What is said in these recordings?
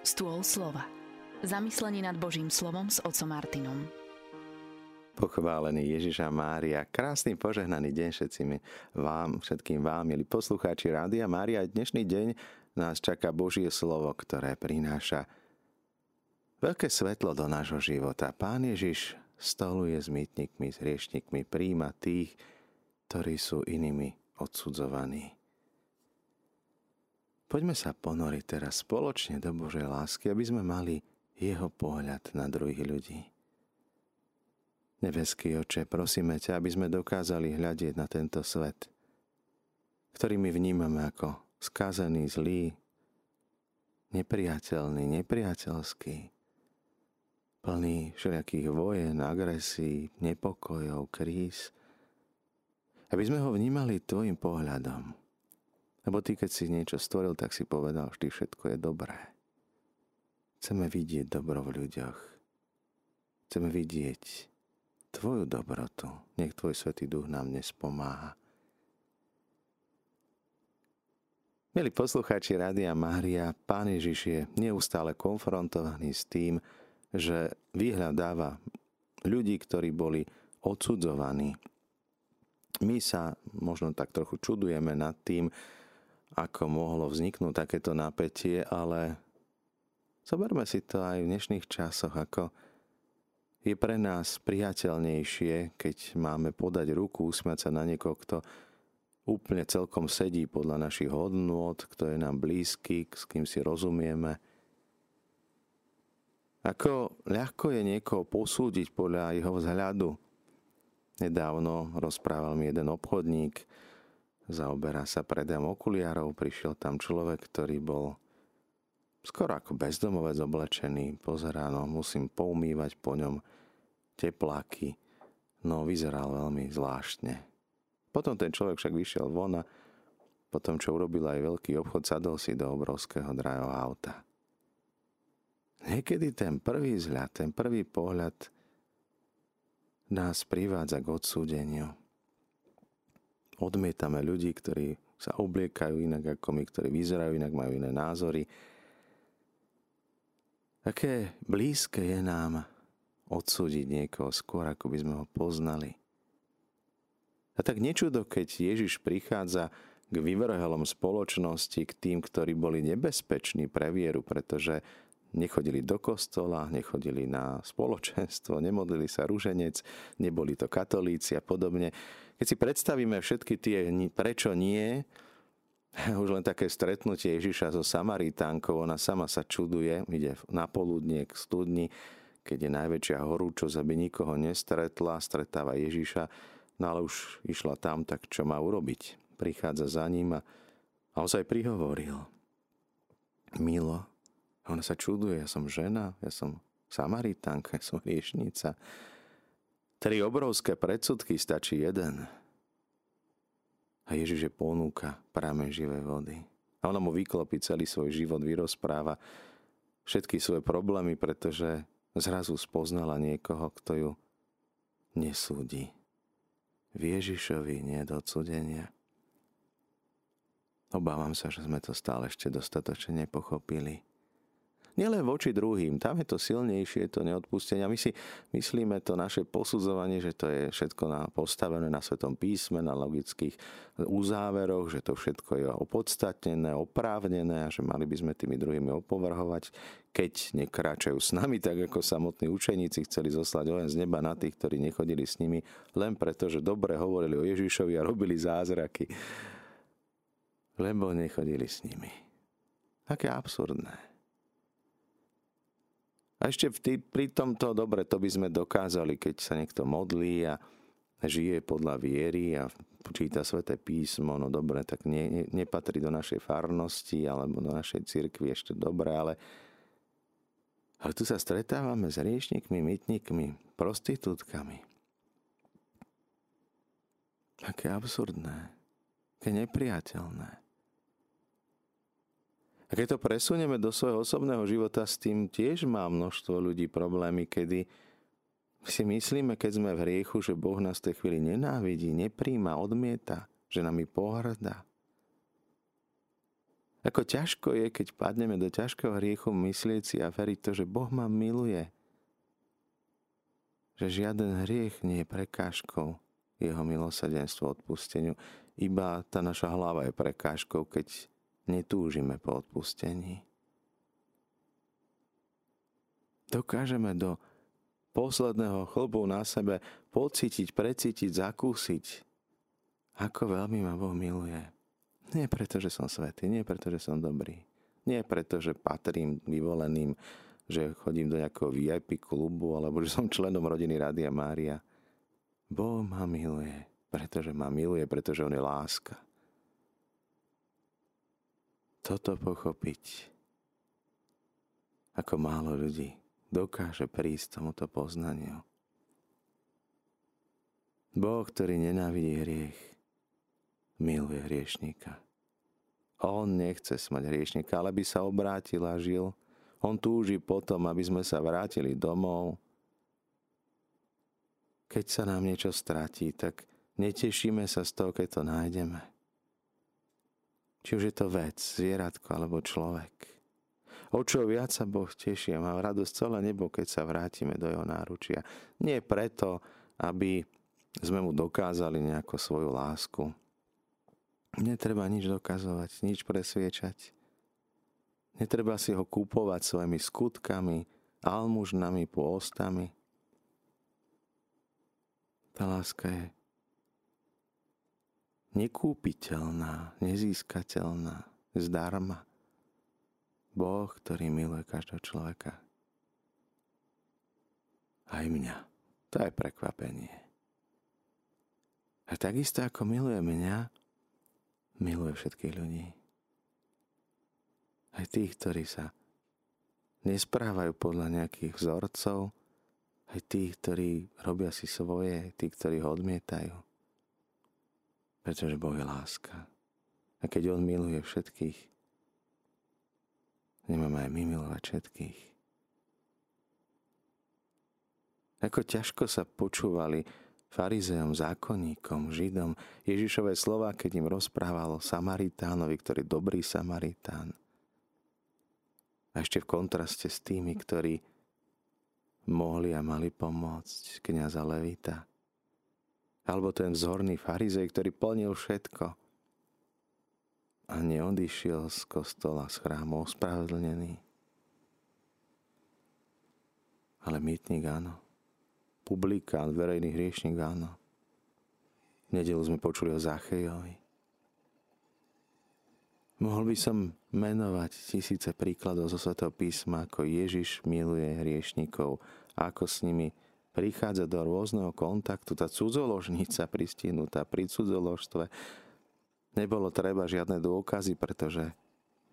Stôl slova. Zamyslenie nad Božím slovom s otcom Martinom. Pochválený Ježiša Mária, krásny požehnaný deň všetkým vám, všetkým vám, milí poslucháči Rádia Mária. Dnešný deň nás čaká Božie slovo, ktoré prináša veľké svetlo do nášho života. Pán Ježiš stoluje s mýtnikmi, s hriešnikmi, príjma tých, ktorí sú inými odsudzovaní. Poďme sa ponoriť teraz spoločne do Božej lásky, aby sme mali jeho pohľad na druhých ľudí. Nebeský oče, prosíme ťa, aby sme dokázali hľadieť na tento svet, ktorý my vnímame ako skazený, zlý, nepriateľný, nepriateľský, plný všelijakých vojen, agresí, nepokojov, kríz, aby sme ho vnímali tvojim pohľadom, lebo ty, keď si niečo stvoril, tak si povedal, vždy všetko je dobré. Chceme vidieť dobro v ľuďoch. Chceme vidieť tvoju dobrotu. Nech tvoj Svetý Duch nám dnes pomáha. Milí poslucháči Rádia Mária, Pán Ježiš je neustále konfrontovaný s tým, že vyhľadáva ľudí, ktorí boli odsudzovaní. My sa možno tak trochu čudujeme nad tým, ako mohlo vzniknúť takéto napätie, ale zoberme si to aj v dnešných časoch, ako je pre nás priateľnejšie, keď máme podať ruku, usmiať sa na niekoho, kto úplne celkom sedí podľa našich hodnôt, kto je nám blízky, s kým si rozumieme. Ako ľahko je niekoho posúdiť podľa jeho vzhľadu. Nedávno rozprával mi jeden obchodník, zaoberá sa predajom okuliarov. Prišiel tam človek, ktorý bol skoro ako bezdomovec oblečený. Pozerá, no musím poumývať po ňom tepláky. No vyzeral veľmi zvláštne. Potom ten človek však vyšiel von a potom, čo urobil aj veľký obchod, sadol si do obrovského drahého auta. Niekedy ten prvý vzhľad, ten prvý pohľad nás privádza k odsúdeniu odmietame ľudí, ktorí sa obliekajú inak ako my, ktorí vyzerajú inak, majú iné názory. Aké blízke je nám odsúdiť niekoho skôr, ako by sme ho poznali. A tak nečudo, keď Ježiš prichádza k vyvrhelom spoločnosti, k tým, ktorí boli nebezpeční pre vieru, pretože nechodili do kostola, nechodili na spoločenstvo, nemodlili sa rúženec, neboli to katolíci a podobne. Keď si predstavíme všetky tie prečo nie, už len také stretnutie Ježiša so Samaritánkou, ona sama sa čuduje, ide na poludnie k studni, keď je najväčšia horúčosť, aby nikoho nestretla, stretáva Ježiša, no ale už išla tam, tak čo má urobiť? Prichádza za ním a, a on sa aj prihovoril. Milo, ona sa čuduje, ja som žena, ja som Samaritánka, ja som riešnica. Tri obrovské predsudky stačí jeden. A Ježiš je ponúka práme živej vody. A ona mu vyklopí celý svoj život, vyrozpráva všetky svoje problémy, pretože zrazu spoznala niekoho, kto ju nesúdi. V Ježišovi nie do odsudenia. Obávam sa, že sme to stále ešte dostatočne nepochopili. Nielen voči druhým, tam je to silnejšie, to neodpustenie. My si myslíme to naše posudzovanie, že to je všetko na, postavené na Svetom písme, na logických uzáveroch, že to všetko je opodstatnené, oprávnené a že mali by sme tými druhými opovrhovať, keď nekráčajú s nami, tak ako samotní učeníci chceli zoslať len z neba na tých, ktorí nechodili s nimi, len preto, že dobre hovorili o Ježišovi a robili zázraky. Lebo nechodili s nimi. Aké absurdné. A ešte tý, pri tomto, dobre, to by sme dokázali, keď sa niekto modlí a žije podľa viery a číta sväté písmo, no dobre, tak ne, ne, nepatrí do našej farnosti alebo do našej cirkvi ešte dobre, ale, ale tu sa stretávame s riešnikmi, mytnikmi, prostitútkami. Aké absurdné, aké nepriateľné. A keď to presunieme do svojho osobného života, s tým tiež má množstvo ľudí problémy, kedy si myslíme, keď sme v hriechu, že Boh nás v tej chvíli nenávidí, nepríjma, odmieta, že nami pohrdá. Ako ťažko je, keď padneme do ťažkého hriechu, myslieť si a veriť to, že Boh ma miluje. Že žiaden hriech nie je prekážkou jeho milosrdenstvo odpusteniu. Iba tá naša hlava je prekážkou, keď netúžime po odpustení. Dokážeme do posledného chlbu na sebe pocítiť, precítiť, zakúsiť, ako veľmi ma Boh miluje. Nie preto, že som svetý, nie preto, že som dobrý, nie preto, že patrím vyvoleným, že chodím do nejakého VIP klubu, alebo že som členom rodiny Rádia Mária. Boh ma miluje, pretože ma miluje, pretože On je láska. Toto pochopiť, ako málo ľudí dokáže prísť tomuto poznaniu. Boh, ktorý nenávidí hriech, miluje hriešníka. On nechce smať hriešníka, ale by sa obrátil a žil. On túži potom, aby sme sa vrátili domov, keď sa nám niečo stratí, tak netešíme sa z toho, keď to nájdeme. Či už je to vec, zvieratko alebo človek. O čo viac sa Boh teší a má radosť celé nebo, keď sa vrátime do jeho náručia. Nie preto, aby sme mu dokázali nejakú svoju lásku. Netreba nič dokazovať, nič presviečať. Netreba si ho kúpovať svojimi skutkami, almužnami, pôstami. Tá láska je nekúpiteľná, nezískateľná, zdarma. Boh, ktorý miluje každého človeka. Aj mňa. To je prekvapenie. A takisto ako miluje mňa, miluje všetkých ľudí. Aj tých, ktorí sa nesprávajú podľa nejakých vzorcov, aj tých, ktorí robia si svoje, tí, ktorí ho odmietajú. Pretože Boh je láska. A keď On miluje všetkých, nemáme aj my milovať všetkých. Ako ťažko sa počúvali farizeom, zákonníkom, židom Ježišové slova, keď im rozprával Samaritánovi, ktorý je dobrý Samaritán. A ešte v kontraste s tými, ktorí mohli a mali pomôcť kniaza Levita. Alebo ten vzorný farizej, ktorý plnil všetko a neodišiel z kostola, z chrámu ospravedlnený. Ale mýtnik áno. Publikán, verejný hriešnik áno. V nedelu sme počuli o Zachejovi. Mohol by som menovať tisíce príkladov zo Svetého písma, ako Ježiš miluje hriešnikov, ako s nimi prichádza do rôzneho kontaktu. Tá cudzoložnica pristihnutá pri cudzoložstve nebolo treba žiadne dôkazy, pretože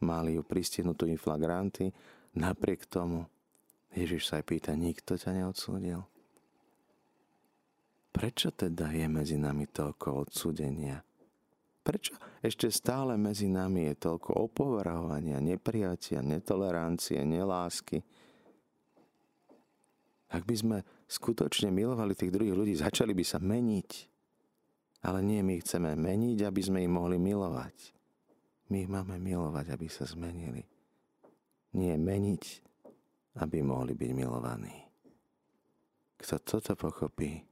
mali ju pristihnutú inflagranty. Napriek tomu Ježiš sa aj pýta, nikto ťa neodsúdil. Prečo teda je medzi nami toľko odsúdenia? Prečo ešte stále medzi nami je toľko opovrhovania, nepriatia, netolerancie, nelásky? Ak by sme skutočne milovali tých druhých ľudí, začali by sa meniť. Ale nie my chceme meniť, aby sme ich mohli milovať. My ich máme milovať, aby sa zmenili. Nie meniť, aby mohli byť milovaní. Kto toto pochopí,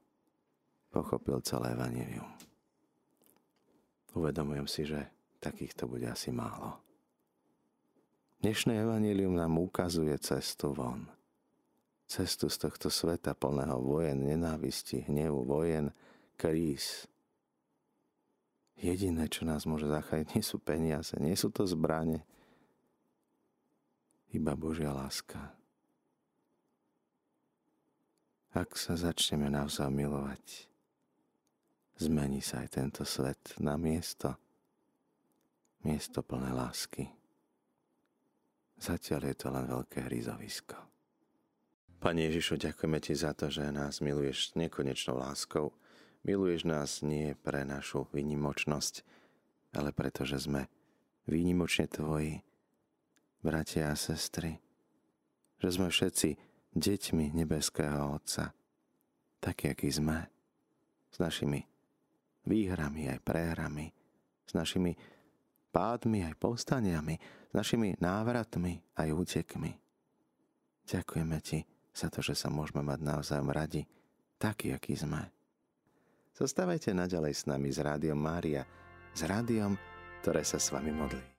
pochopil celé Evangelium. Uvedomujem si, že takýchto bude asi málo. Dnešné evanílium nám ukazuje cestu von. Cestu z tohto sveta plného vojen, nenávisti, hnevu, vojen, kríz. Jediné, čo nás môže zachrániť, nie sú peniaze, nie sú to zbranie, iba Božia láska. Ak sa začneme navzájom milovať, zmení sa aj tento svet na miesto, miesto plné lásky. Zatiaľ je to len veľké hryzovisko. Pane Ježišu, ďakujeme Ti za to, že nás miluješ nekonečnou láskou. Miluješ nás nie pre našu výnimočnosť, ale preto, že sme výnimočne Tvoji, bratia a sestry, že sme všetci deťmi nebeského Otca, takí, akí sme, s našimi výhrami aj prehrami, s našimi pádmi, aj povstaniami, s našimi návratmi, aj útekmi. Ďakujeme Ti za to, že sa môžeme mať navzájom radi, taký, aký sme. Zostávajte naďalej s nami z Rádiom Mária, s rádiom, ktoré sa s vami modlí.